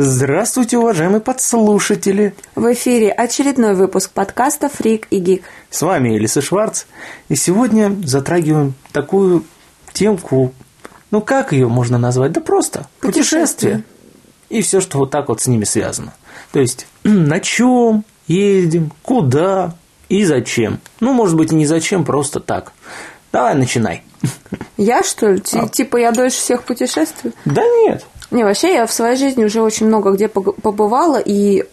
Здравствуйте, уважаемые подслушатели! В эфире очередной выпуск подкаста «Фрик и Гик». С вами Элиса Шварц, и сегодня затрагиваем такую темку, ну как ее можно назвать? Да просто путешествие. И все, что вот так вот с ними связано. То есть, на чем едем, куда и зачем. Ну, может быть, и не зачем, просто так. Давай, начинай. Я, что ли? А. Типа я дольше всех путешествую? Да нет. Не, вообще я в своей жизни уже очень много где побывала, и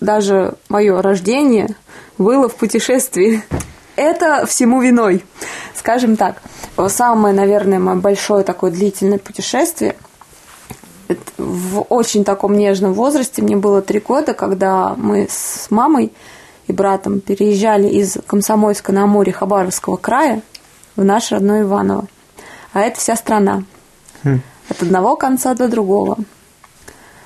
даже мое рождение было в путешествии. Это всему виной, скажем так. Самое, наверное, мое большое такое длительное путешествие в очень таком нежном возрасте, мне было три года, когда мы с мамой и братом переезжали из Комсомольска на море Хабаровского края в наш родной Иваново. А это вся страна. Хм. От одного конца до другого.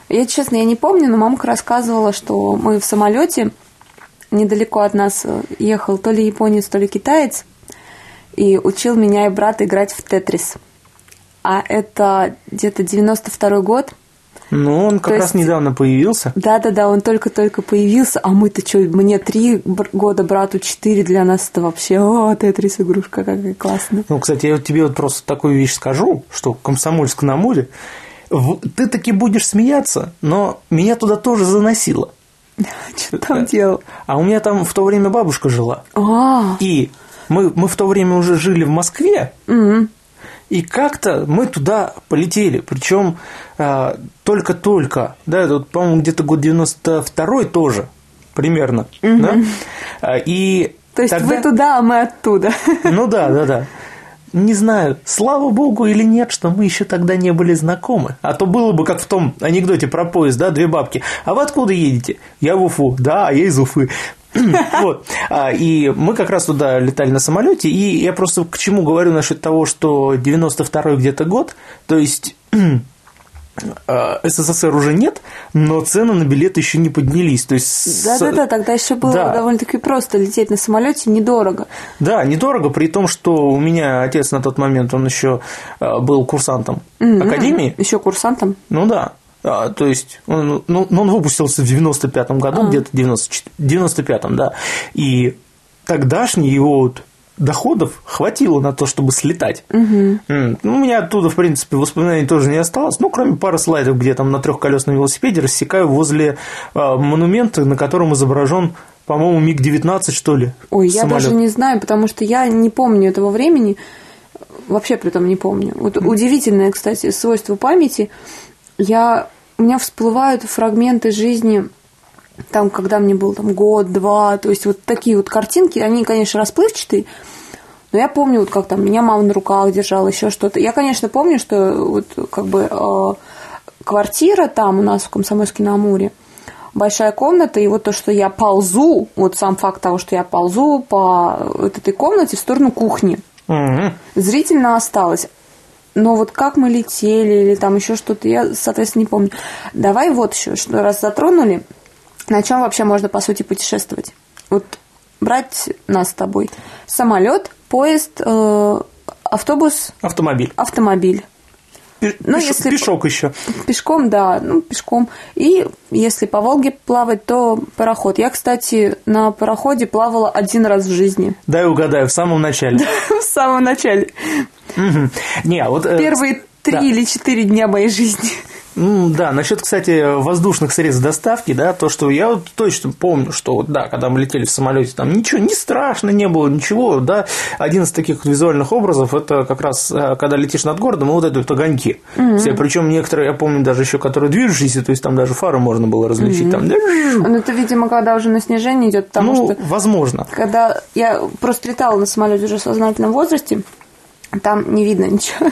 Я, честно, я не помню, но мамка рассказывала, что мы в самолете недалеко от нас ехал то ли японец, то ли китаец, и учил меня и брата играть в тетрис. А это где-то 92 год – ну, он как То раз есть... недавно появился. Да-да-да, он только-только появился, а мы-то что, мне три года, брату четыре, для нас это вообще, о, Тетрис игрушка, какая классная. Ну, кстати, я вот тебе вот просто такую вещь скажу, что Комсомольск на море, ты таки будешь смеяться, но меня туда тоже заносило. Что там делал? А у меня там в то время бабушка жила. А. И мы, мы в то время уже жили в Москве. И как-то мы туда полетели, причем а, только-только, да, это, вот, по-моему, где-то год 92 тоже примерно, угу. да, а, и то есть тогда... вы туда, а мы оттуда. Ну да, да, да. Не знаю, слава богу или нет, что мы еще тогда не были знакомы. А то было бы как в том анекдоте про поезд, да, две бабки. А вы откуда едете? Я в Уфу. Да, а я из Уфы. Вот. А, и мы как раз туда летали на самолете, и я просто к чему говорю насчет того, что 92-й где-то год, то есть а, СССР уже нет, но цены на билеты еще не поднялись. То есть да, да, да, тогда еще было да. довольно-таки просто лететь на самолете недорого. Да, недорого, при том, что у меня отец на тот момент он еще а, был курсантом mm-hmm. академии. Еще курсантом? Ну да. А, то есть он, ну, ну он выпустился в 95-м году, а. где-то 95-м, да. И тогдашний его вот доходов хватило на то, чтобы слетать. Угу. Ну, у меня оттуда, в принципе, воспоминаний тоже не осталось. Ну, кроме пары слайдов, где там на трехколесном велосипеде рассекаю возле э, монумента, на котором изображен по-моему, МиГ-19, что ли? Ой, самолет. я даже не знаю, потому что я не помню этого времени. Вообще при этом не помню. Вот mm. удивительное, кстати, свойство памяти. Я у меня всплывают фрагменты жизни там, когда мне был там год, два, то есть вот такие вот картинки, они, конечно, расплывчатые, но я помню, вот как там меня мама на руках держала, еще что-то. Я, конечно, помню, что вот как бы э, квартира там у нас в Комсомольске на Амуре, большая комната, и вот то, что я ползу, вот сам факт того, что я ползу по вот этой комнате в сторону кухни, угу. зрительно осталось. Но вот как мы летели или там еще что-то, я, соответственно, не помню. Давай вот еще, что раз затронули, на чем вообще можно, по сути, путешествовать? Вот брать нас с тобой. Самолет, поезд, э, автобус. Автомобиль. Автомобиль. ну, пеш, если пешок еще. Пешком, да, ну, пешком. И если по Волге плавать, то пароход. Я, кстати, на пароходе плавала один раз в жизни. Дай угадаю, в самом начале. В самом начале. Не, а вот... Э, Первые три или четыре дня моей жизни. Ну, да, насчет, кстати, воздушных средств доставки, да, то, что я вот точно помню, что вот, да, когда мы летели в самолете, там ничего не страшно не было, ничего, да. Один из таких визуальных образов это как раз э, когда летишь над городом, и вот это вот огоньки. Mm-hmm. Все, причем некоторые, я помню, даже еще которые движущиеся, то есть там даже фары можно было различить. Mm-hmm. Там... Ну, это, видимо, когда уже на снижение идет, потому ну, что. Возможно. Когда я просто летала на самолете уже в сознательном возрасте, там не видно ничего.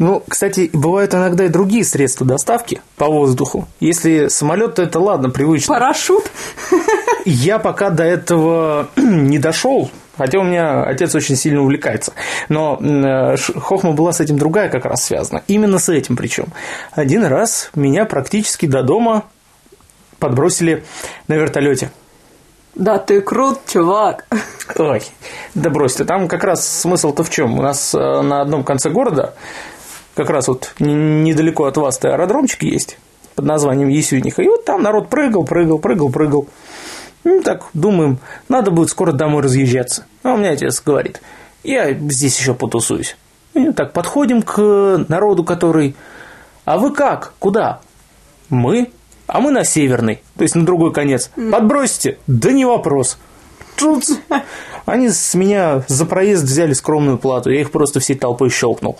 Ну, кстати, бывают иногда и другие средства доставки по воздуху. Если самолет, то это ладно, привычно. Парашют? Я пока до этого не дошел, хотя у меня отец очень сильно увлекается. Но э, Хохма была с этим другая как раз связана. Именно с этим причем. Один раз меня практически до дома подбросили на вертолете. Да ты крут, чувак. Ой, да брось ты. Там как раз смысл-то в чем? У нас э, на одном конце города как раз вот недалеко от вас-то аэродромчик есть. под названием Есюниха. И вот там народ прыгал, прыгал, прыгал, прыгал. Ну, так, думаем, надо будет скоро домой разъезжаться. А у меня отец говорит, я здесь еще потусуюсь. И так, подходим к народу, который... А вы как? Куда? Мы? А мы на северный, то есть на другой конец. Подбросите? Да не вопрос. Тут они с меня за проезд взяли скромную плату, я их просто всей толпой щелкнул.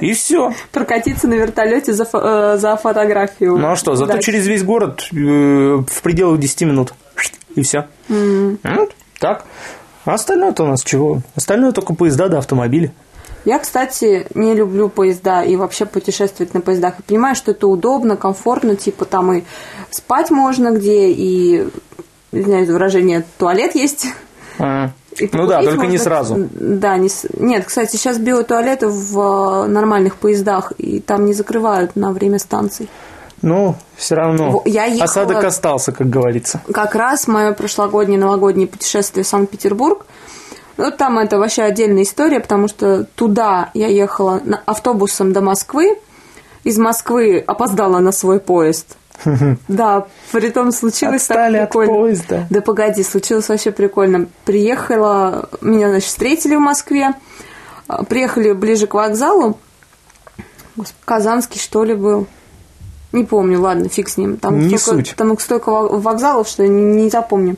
И все. Прокатиться на вертолете за, фо- э, за фотографию. Ну а что, зато Да. через весь город э, в пределах 10 минут. И все. Так. А остальное-то у нас чего? Остальное только поезда да автомобили. Я, кстати, не люблю поезда и вообще путешествовать на поездах. И понимаю, что это удобно, комфортно, типа там и спать можно где, и, извиняюсь за выражение, туалет есть. А. И Ну да, только не можно. сразу. Да, не нет, кстати, сейчас биотуалеты в э, нормальных поездах, и там не закрывают на время станций. Ну, все равно. Я ехала- Осадок остался, как говорится. Как раз мое прошлогоднее новогоднее путешествие в Санкт-Петербург. Ну, там это вообще отдельная история, потому что туда я ехала автобусом до Москвы, из Москвы опоздала на свой поезд. Да, при том случилось Отстали так от прикольно. поезда. Да погоди, случилось вообще прикольно. Приехала, меня, значит, встретили в Москве, а, приехали ближе к вокзалу, Казанский, что ли, был. Не помню, ладно, фиг с ним. Там, Не столько, суть. там столько во- вокзалов, что не запомню.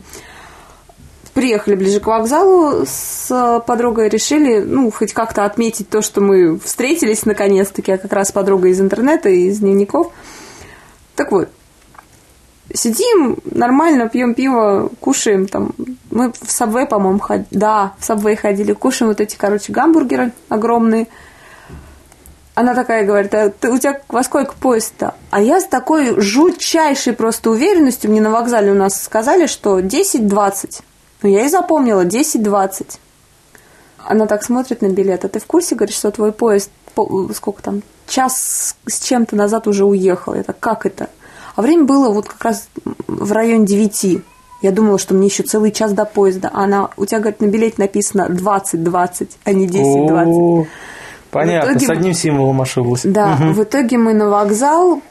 Приехали ближе к вокзалу с подругой, решили, ну, хоть как-то отметить то, что мы встретились наконец-таки, а как раз подруга из интернета, из дневников. Так вот, сидим, нормально, пьем пиво, кушаем там. Мы в Сабвей, по-моему, ходили. Да, в Сабвей ходили, кушаем вот эти, короче, гамбургеры огромные. Она такая говорит, а ты, у тебя во сколько поезд-то? А я с такой жутчайшей просто уверенностью, мне на вокзале у нас сказали, что 10-20. Ну, я и запомнила, 10-20. Она так смотрит на билет, а ты в курсе, говорит, что твой поезд, по- сколько там, час с чем-то назад уже уехал. Я так, как это? А время было вот как раз в районе 9. Я думала, что мне еще целый час до поезда. А она, у тебя, говорит, на билете написано 20-20, а не 10-20. О, Понятно, В итоге- с одним символом ошиблась. Да, Мгм. в итоге мы на вокзал,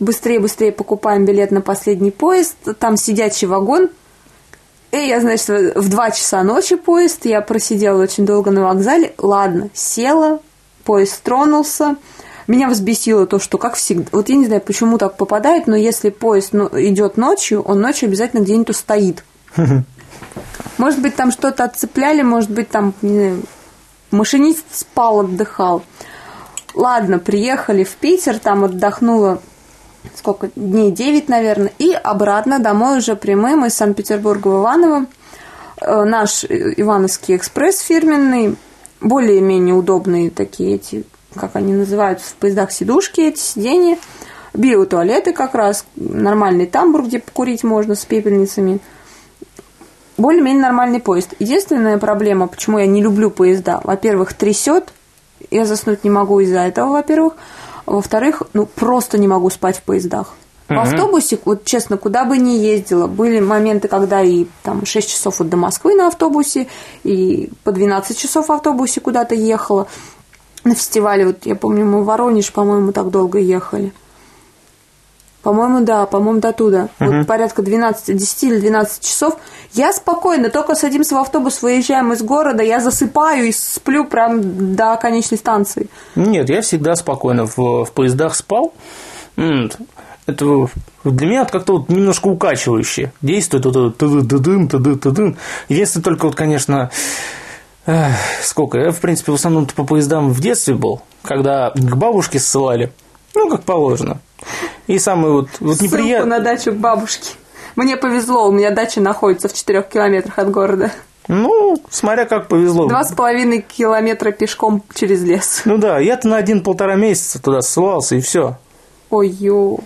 быстрее-быстрее покупаем билет на последний поезд, там сидячий вагон. И я, значит, в в два часа ночи поезд, я просидела очень долго на вокзале. Ладно, села, поезд тронулся. Меня взбесило то, что, как всегда, вот я не знаю, почему так попадает, но если поезд ну, идет ночью, он ночью обязательно где-нибудь устоит. Может быть, там что-то отцепляли, может быть, там не знаю, машинист спал, отдыхал. Ладно, приехали в Питер, там отдохнула сколько дней, 9, наверное, и обратно домой уже прямым из Санкт-Петербурга в Иваново. Э, Наш Ивановский экспресс фирменный, более-менее удобные такие эти, как они называются в поездах, сидушки эти, сиденья, биотуалеты как раз, нормальный тамбур, где покурить можно с пепельницами более-менее нормальный поезд. Единственная проблема, почему я не люблю поезда, во-первых, трясет, я заснуть не могу из-за этого, во-первых. Во-вторых, ну просто не могу спать в поездах. В Мгм. автобусе, вот честно, куда бы ни ездила, были моменты, когда и там 6 часов вот до Москвы на автобусе, и по 12 часов в автобусе куда-то ехала. На фестивале, вот я помню, мы в Воронеж, по-моему, так долго ехали. По-моему, да, по-моему, до туда. Мгм. Вот порядка 12, 10 или 12 часов. Я спокойно, только садимся в автобус, выезжаем из города, я засыпаю и сплю прям до конечной станции. Нет, я всегда спокойно в, в поездах спал. Это для меня как-то вот немножко укачивающе. Действует вот это тыды-дыдын, тыды-тыдын. Единственное, только вот, конечно, сколько? Я, в принципе, в основном по поездам в детстве был, когда к бабушке ссылали. Ну, как положено. И самый вот, вот неприятный... на дачу к бабушке. Мне повезло, у меня дача находится в 4 километрах от города. Ну, смотря как повезло. Два с половиной километра пешком через лес. Ну да, я-то на один-полтора месяца туда ссылался, и все. Ой-ё.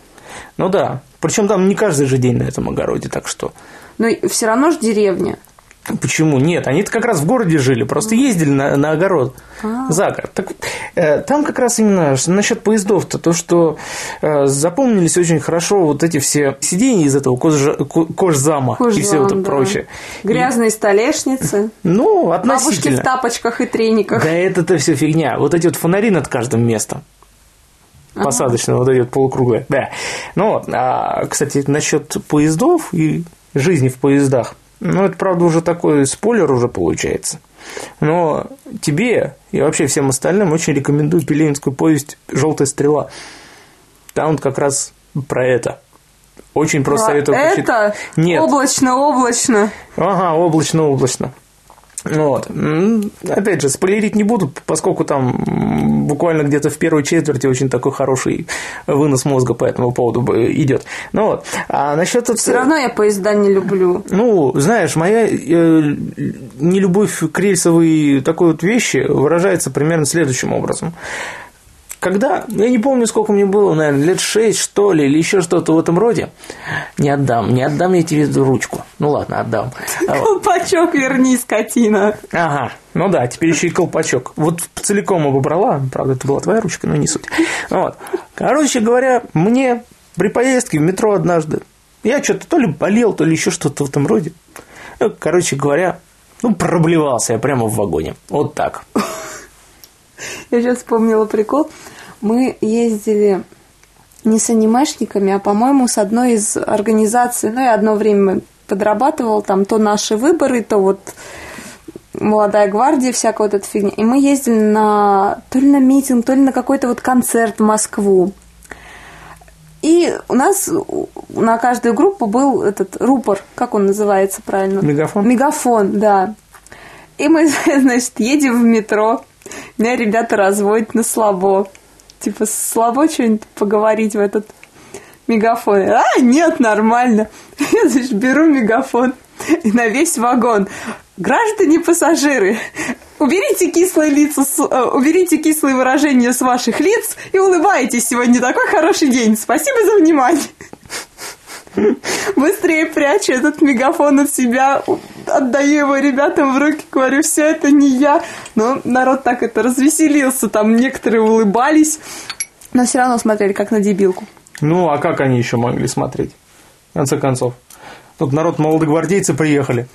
Ну да. Причем там не каждый же день на этом огороде, так что. Но все равно же деревня. Почему? Нет, они-то как раз в городе жили, просто ездили на, на огород, А. за город. Так, э, там как раз именно насчет поездов-то, то, что э, запомнились очень хорошо вот эти все сиденья из этого кожа, ко- кожзама, и все Кожзам, это да. прочее. Грязные столешницы. И- ну, Бабушки в относительно. тапочках и трениках. Да это-то все фигня. Вот эти вот фонари над каждым местом. посадочная, вот идет полукруглая. Да. Ну вот, а, кстати, насчет поездов и жизни в поездах. Ну, это, правда, уже такой спойлер уже получается. Но тебе и вообще всем остальным очень рекомендую пелевинскую повесть «Желтая стрела». Там как раз про это. Очень просто А советую это. Нет. облачно, облачно. Ага, облачно, облачно. Вот. Опять же, спойлерить не буду, поскольку там буквально где-то в первой четверти очень такой хороший вынос мозга по этому поводу б- идет. Ну вот. А насчет Все равно я поезда не люблю. ну, знаешь, моя э, нелюбовь к рельсовой такой вот вещи выражается примерно следующим образом. Когда, я не помню, сколько мне было, наверное, лет шесть, что ли, или еще что-то в этом роде, не отдам, не отдам я тебе эту ручку. Ну ладно, отдам. А. Колпачок верни, скотина. Ага, ну да, теперь еще и колпачок. Вот целиком его брала, правда, это была твоя ручка, но не суть. Вот. Короче говоря, мне при поездке в метро однажды, я что-то то ли болел, то ли еще что-то в этом роде. Ну, Короче говоря, ну, проблевался я прямо в вагоне. Вот так. Я сейчас вспомнила прикол. Мы ездили не с анимешниками, а, по-моему, с одной из организаций. Ну, я одно время подрабатывал там то наши выборы, то вот молодая гвардия, всякая вот эта фигня. И мы ездили на то ли на митинг, то ли на какой-то вот концерт в Москву. И у нас на каждую группу был этот рупор, как он называется правильно? Мегафон? Мегафон, да. И мы, значит, едем в метро. Меня ребята разводят на слабо. Типа, слабо что-нибудь поговорить в этот мегафон. А, нет, нормально. Я, значит, беру мегафон и на весь вагон. Граждане пассажиры, уберите кислые лица, с- э, уберите кислые выражения с ваших лиц и улыбайтесь. Сегодня такой хороший день. Спасибо за внимание. Быстрее прячу этот мегафон от себя, отдаю его ребятам в руки, говорю, все это не я. Но народ так это развеселился, там некоторые улыбались, но все равно смотрели как на дебилку. Ну, а как они еще могли смотреть? В конце концов. Тут народ молодогвардейцы приехали.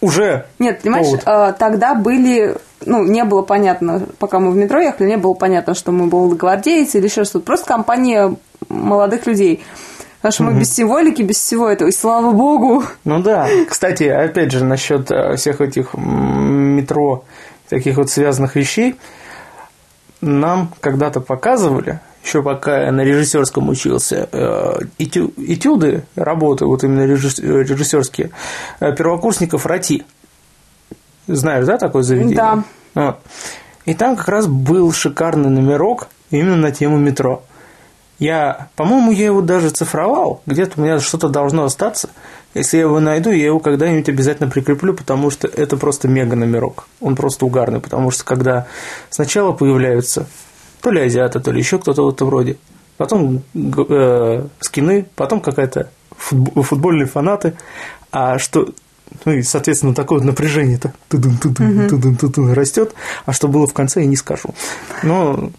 Уже. Нет, понимаешь, повод. э, тогда были, ну, не было понятно, пока мы в метро ехали, не было понятно, что мы молодогвардейцы или еще что-то. Просто компания молодых людей. Потому что мы без символики, без всего этого. И слава богу. Ну да. Кстати, опять же, насчет э, всех этих метро, таких вот связанных вещей, нам когда-то показывали, еще пока я на режиссерском учился, э, этю- этюды, работы, вот именно режисс- режиссерские, э, первокурсников РАТИ. Знаешь, да, такое заведение? Да. Вот. И там как раз был шикарный номерок именно на тему метро. Я, по-моему, я его даже цифровал. Где-то у меня что-то должно остаться. Если я его найду, я его когда-нибудь обязательно прикреплю, потому что это просто мега номерок. Он просто угарный, потому что когда сначала появляются то ли азиаты, то ли еще кто-то в этом роде, потом э, скины, потом какая-то футбо- футбольные фанаты, а что ну и, соответственно, такое вот напряжение-то тудун, тудун, тудун, тудун растет, а что было в конце, я не скажу. Но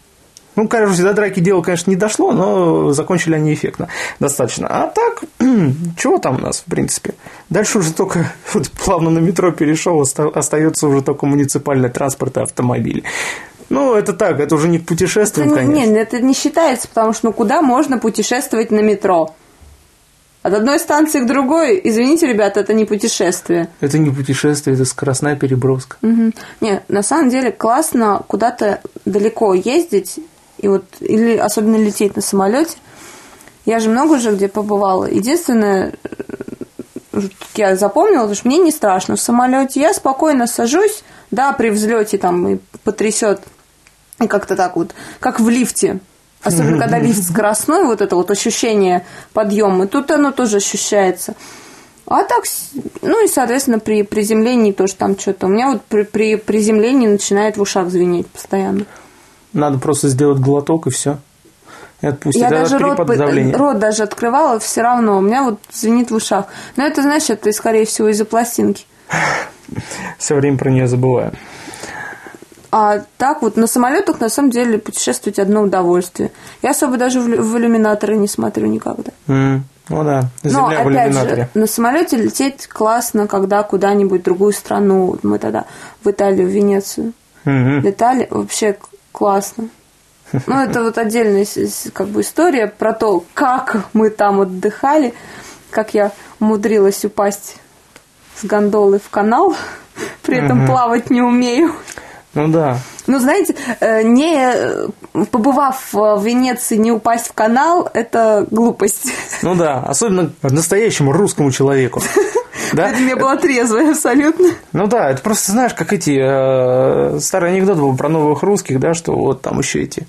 ну, короче, до драки дело, конечно, не дошло, но закончили они эффектно достаточно. А так, чего там у нас, в принципе? Дальше уже только вот плавно на метро перешел, оста- остается уже только муниципальный транспорт и автомобили. Ну, это так, это уже не к путешествиям, Это, не- конечно. не, это не считается, потому что ну куда можно путешествовать на метро? От одной станции к другой, извините, ребята, это не путешествие. Это не путешествие, это скоростная переброска. Мгм. Не, на самом деле классно куда-то далеко ездить, и вот, или особенно лететь на самолете. Я же много уже где побывала. Единственное, э, я запомнила, потому что мне не страшно в самолете. Я спокойно сажусь, да, при взлете там и потрясет, и как-то так вот, как в лифте. Особенно, когда лифт скоростной, вот это вот ощущение подъема, тут оно тоже ощущается. А так, ну и, соответственно, при приземлении тоже там что-то. У меня вот при, при приземлении начинает в ушах звенеть постоянно. Надо просто сделать глоток и все. И отпустить. Я Это даже от рот, давления. рот даже открывала, все равно у меня вот звенит в ушах. Но это, знаешь, это, скорее всего, из-за пластинки. Все время про нее забываю. А так вот на самолетах на самом деле путешествовать одно удовольствие. Я особо даже в, в иллюминаторы не смотрю никогда. Ну да, Но земля в опять иллюминаторе. же, на самолете лететь классно, когда куда-нибудь в другую страну. Вот Мы тогда в Италию, в Венецию Мгм. летали, вообще классно. Ну, это вот отдельная как бы история про то, как мы там отдыхали, как я умудрилась упасть с гондолы в канал, при этом плавать не умею. Ну да. Ну, знаете, э, не э, побывав в Венеции, не упасть в канал, это глупость. Ну да, особенно настоящему русскому человеку. Да? Поэтому я была трезвая абсолютно. Ну да, это просто знаешь, как эти э, старый анекдот был про новых русских, да, что вот там еще эти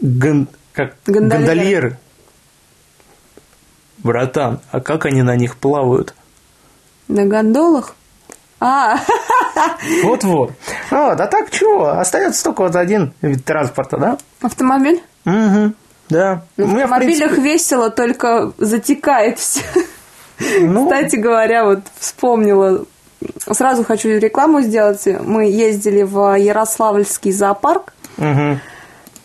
гон- как, Гондольеры. гондольеры. Братан, а как они на них плавают? На гондолах? А, Вот-вот. Ну Вот, а так чего? Остается только вот один вид транспорта, да? автомобиль? Угу. Да. Ну, У в меня, автомобилях принципе, весело, только затекает все. ну, Кстати говоря, вот вспомнила, сразу хочу рекламу сделать. Мы ездили в Ярославльский зоопарк, мгм.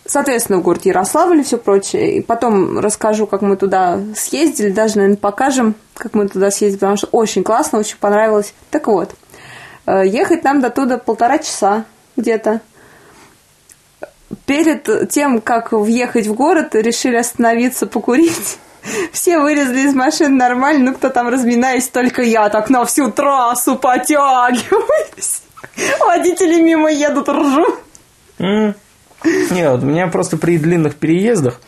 соответственно, в город Ярославль и все прочее. И потом расскажу, как мы туда съездили, даже, наверное, покажем, как мы туда съездили, потому что очень классно, очень понравилось. Так вот, ехать нам до туда полтора часа где-то. Перед тем, как въехать в город, решили остановиться покурить. Все вылезли из машин нормально, ну кто там разминаясь, только я так на всю трассу потягиваюсь. Водители мимо едут, ржу. М. Нет, у меня просто при длинных переездах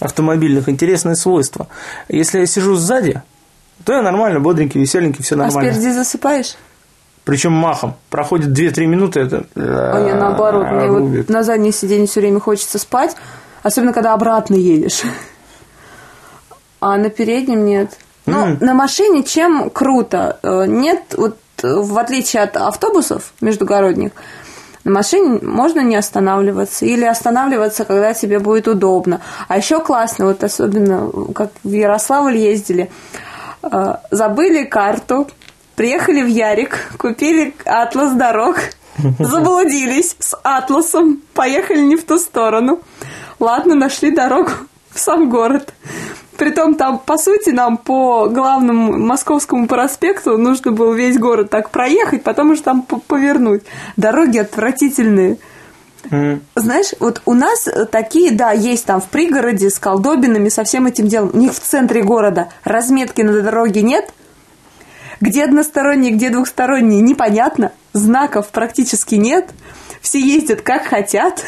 автомобильных интересное свойство. Если я сижу сзади, то я нормально, бодренький, веселенький, все А нормально. спереди засыпаешь? Причем махом. Проходит 2-3 минуты, это... А я наоборот, мне вот на заднее сиденье все время хочется спать, особенно когда обратно едешь. А на переднем нет. Ну, на машине чем круто? Э, Нет, вот э, в отличие от автобусов междугородних, на машине можно не останавливаться или останавливаться, когда тебе будет удобно. А еще классно, вот особенно как в Ярославль ездили, э, забыли карту, приехали в Ярик, купили атлас дорог, заблудились с атласом, поехали не в ту сторону. Ладно, нашли дорогу в сам город. Притом там, по сути, нам по главному Московскому проспекту нужно было весь город так проехать, потом уже там по- повернуть. Дороги отвратительные. Знаешь, вот у нас такие, да, есть там в пригороде с колдобинами, со всем этим делом. У них в центре города разметки на дороге нет. Где односторонние, где двухсторонние, непонятно. Знаков практически нет. Все ездят как хотят.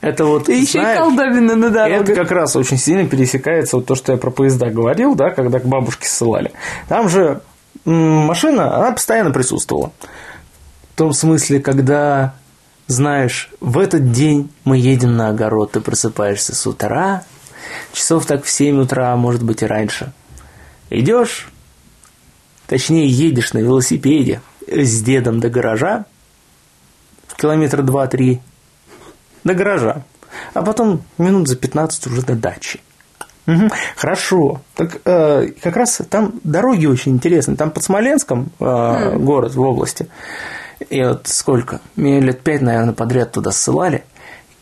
Это вот, И еще и знаешь, колдобины на Это дорогах. как раз очень сильно пересекается вот то, что я про поезда говорил, да, когда к бабушке ссылали. Там же машина, она постоянно присутствовала. В том смысле, когда, знаешь, в этот день мы едем на огород, ты просыпаешься с утра, часов так в 7 утра, а может быть и раньше. Идешь, точнее, едешь на велосипеде с дедом до гаража, километра два-три, до гаража, а потом минут за 15 уже до дачи. Мгм, Хорошо. Так э, как раз там дороги очень интересные. Там под Смоленском э, город в области. И вот сколько? Меня лет пять, наверное, подряд туда ссылали.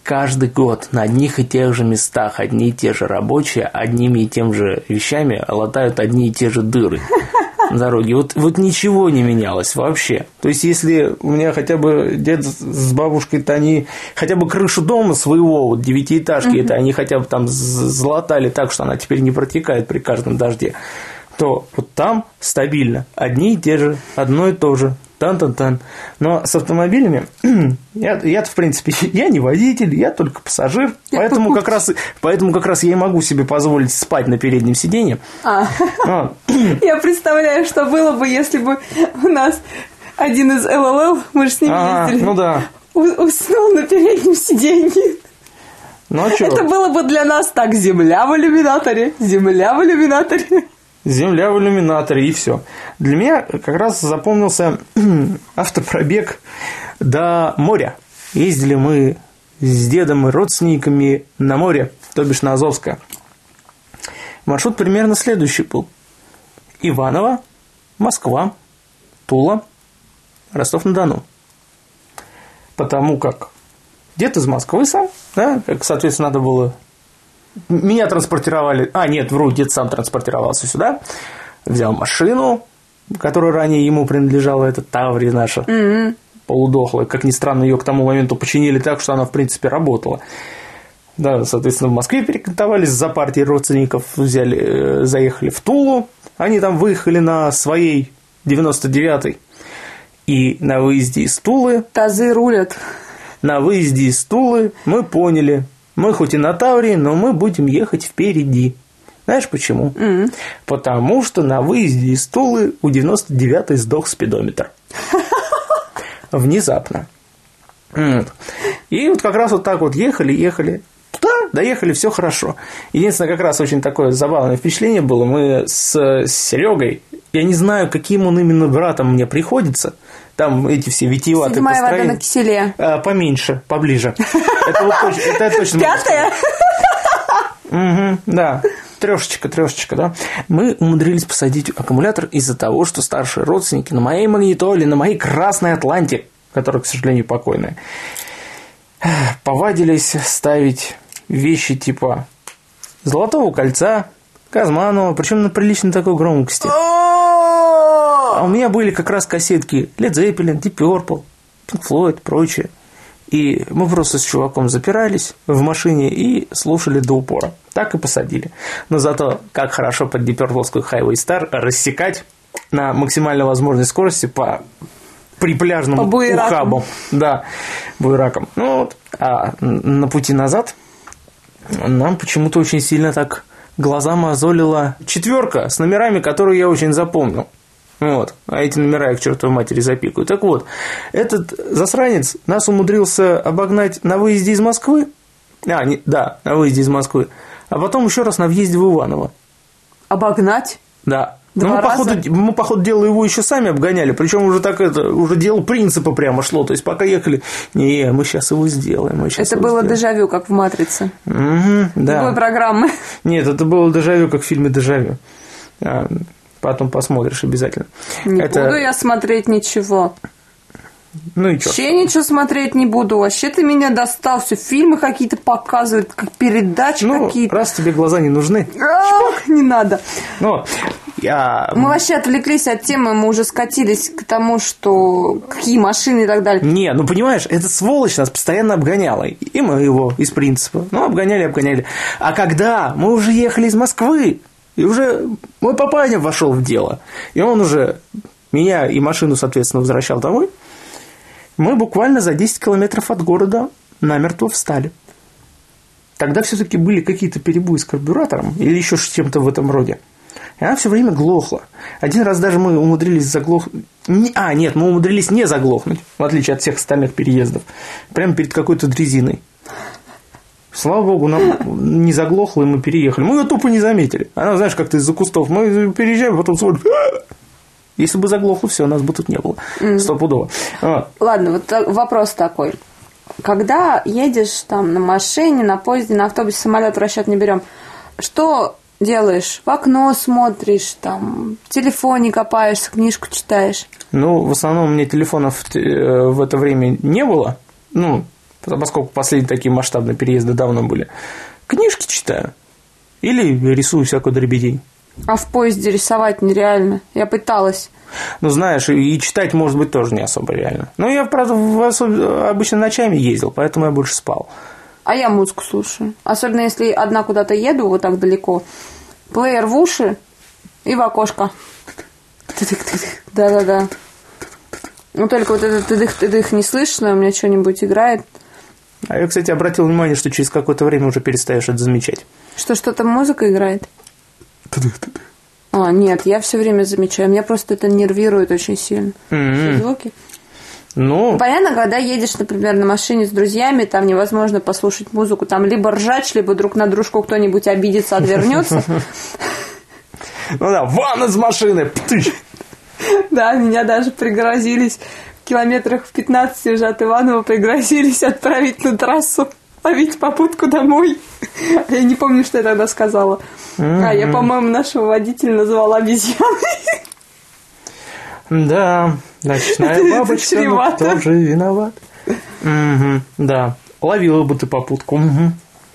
Каждый год на одних и тех же местах одни и те же рабочие одними и тем же вещами латают одни и те же дыры дороге. Вот, вот ничего не менялось вообще. То есть, если у меня хотя бы дед с бабушкой-то они хотя бы крышу дома своего, вот девятиэтажки, это они хотя бы там з- залатали так, что она теперь не протекает при каждом дожде, то вот там стабильно. Одни и те же, одно и то же. Тан-тан-тан. Но с автомобилями я, я в принципе, я не водитель, я только пассажир, поэтому как раз, поэтому как раз я и могу себе позволить спать на переднем сиденье. А, А, я представляю, что было бы, если бы у нас один из ЛЛЛ, мы же с ним ага, ездили, ну да. уснул на переднем сиденье. Ну а что? Это было бы для нас так, земля в иллюминаторе, земля в иллюминаторе. Земля в иллюминаторе и все. Для меня как раз запомнился автопробег до моря. Ездили мы с дедом и родственниками на море, то бишь на Азовское. Маршрут примерно следующий был. Иваново, Москва, Тула, Ростов-на-Дону. Потому как дед из Москвы сам, да, как, соответственно, надо было меня транспортировали... А, нет, вру, дед сам транспортировался сюда. Взял машину, которая ранее ему принадлежала, это Таври наша, полудохлая. Как ни странно, ее к тому моменту починили так, что она, в принципе, работала. Да, соответственно, в Москве перекантовались за партией родственников, взяли, э, заехали в Тулу. Они там выехали на своей 99-й. И на выезде из Тулы, Тазы рулят. на выезде из Тулы мы поняли, мы хоть и на Таврии, но мы будем ехать впереди. Знаешь почему? Потому что на выезде из Тулы у 99-й сдох спидометр. Внезапно. И вот как раз вот так вот ехали, ехали. Туда доехали, все хорошо. Единственное, как раз очень такое забавное впечатление было. Мы с Серегой, я не знаю, каким он именно братом мне приходится. Там эти все витиеватые Седьмая вода построения. на киселе. А, поменьше, поближе. Это вот точно, это точно Пятая? Мгм, да. Трешечка, трешечка, да. Мы умудрились посадить аккумулятор из-за того, что старшие родственники на моей магнитоле, на моей красной Атланте, которая, к сожалению, покойная, повадились ставить вещи типа Золотого кольца, Казманова, причем на приличной такой громкости. А у меня были как раз кассетки Led Zeppelin, Deep Purple, Pink Floyd, прочее. И мы просто с чуваком запирались в машине и слушали до упора. Так и посадили. Но зато как хорошо под Purple Highway Star рассекать на максимально возможной скорости по при пляжном По буеракам. ухабам. Да, буеракам. Ну вот, а на пути назад нам почему-то очень сильно так глаза мозолила четверка с номерами, которые я очень запомнил. Вот. А эти номера я к чертовой матери запикаю. Так вот, этот засранец нас умудрился обогнать на выезде из Москвы. А, не, да, на выезде из Москвы. А потом еще раз на въезде в Иваново. Обогнать? Да. Два Ну, мы, раза? походу, мы, походу, дела его еще сами обгоняли. Причем уже так это, уже дело принципа прямо шло. То есть, пока ехали, не, мы сейчас его сделаем. Мы щас Это было сделаем». дежавю, как в «Матрице». Мгм, да. Другой программы. Нет, это было дежавю, как в фильме «Дежавю». Потом посмотришь обязательно. Не это... буду я смотреть ничего. Ну и чё? Вообще ничего смотреть не буду. Вообще ты меня достал. Все фильмы какие-то показывают, как передачи Ну, какие-то. раз тебе глаза не нужны. Ах, не надо. Ну, я... Мы вообще отвлеклись от темы, мы уже скатились к тому, что какие машины и так далее. Не, ну понимаешь, эта сволочь нас постоянно обгоняла. И мы его из принципа. Ну, обгоняли, обгоняли. А когда мы уже ехали из Москвы, и уже мой папаня вошел в дело, и он уже меня и машину, соответственно, возвращал домой, мы буквально за 10 километров от города намертво встали. Тогда все-таки были какие-то перебои с карбюратором или еще чем-то в этом роде. И она все время глохла. Один раз даже мы умудрились заглохнуть. А, нет, мы умудрились не заглохнуть, в отличие от всех остальных переездов. Прямо перед какой-то дрезиной. Слава богу, нам не заглохло, и мы переехали. Мы ее тупо не заметили. Она, знаешь, как-то из-за кустов. Мы переезжаем, потом смотрим. «А!» Если бы заглохло, все, нас бы тут не было. Стопудово. Вот. Ладно, вот вопрос такой. Когда едешь там на машине, на поезде, на автобусе, самолет в расчет не берем, что делаешь? В окно смотришь, там, в телефоне копаешься, книжку читаешь. Ну, в основном у меня телефонов э, в это время не было. Ну, поскольку последние такие масштабные переезды давно были. Книжки читаю. Или рисую всякую дребедень. А в поезде рисовать нереально. Я пыталась. Ну, знаешь, и читать, может быть, тоже не особо реально. Но я, правда, в обычно ночами ездил, поэтому я больше спал. А я музыку слушаю. Особенно если одна куда-то еду, вот так далеко. Плеер в уши и в окошко. Да-да-да. Ну, только вот этот тыдых-тыдых не слышно, у меня что-нибудь играет. А я, кстати, обратил внимание, что через какое-то время уже перестаешь это замечать. Что, что-то музыка играет? А, нет, я все время замечаю. Меня просто это нервирует очень сильно. М-м. Звуки. Ну, Понятно, когда едешь, например, на машине с друзьями, там невозможно послушать музыку, там либо ржач, либо друг на дружку кто-нибудь обидится, отвернется. ну да, ван из машины! Да, меня даже пригрозились километрах в 15 уже от Иванова пригрозились отправить на трассу, ловить попутку домой. Я не помню, что я тогда сказала. А я, по-моему, нашего водителя назвала обезьяной. Да, ночная бабочка, но чревато. кто же виноват? Да, ловила бы ты попутку.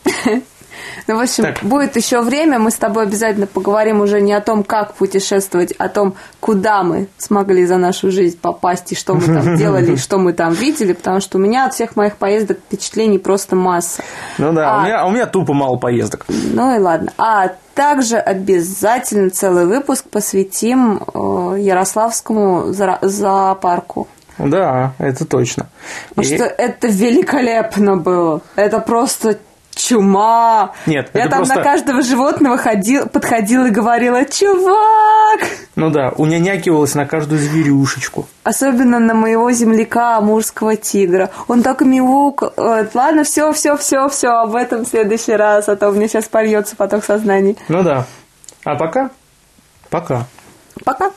Ну, в общем, Так. будет еще время, мы с тобой обязательно поговорим уже не о том, как путешествовать, а о том, куда мы смогли за нашу жизнь попасть, и что мы там делали, и что мы там видели, потому что у меня от всех моих поездок впечатлений просто масса. Ну да, А. у, меня, у меня тупо мало поездок. Ну и ладно. А также обязательно целый выпуск посвятим э, Ярославскому зоопарку. Да, это точно. Потому И- что это великолепно было. Это просто чума. Нет, Я это там просто- на каждого животного ходил, подходила и говорила «Чувак!» Ну да, унянякивалась на каждую зверюшечку. Особенно на моего земляка, амурского тигра. Он так мяукал. Ладно, все, все, все, все, об этом в следующий раз, а то у меня сейчас польется поток сознания. Ну да. А пока? Пока. Пока.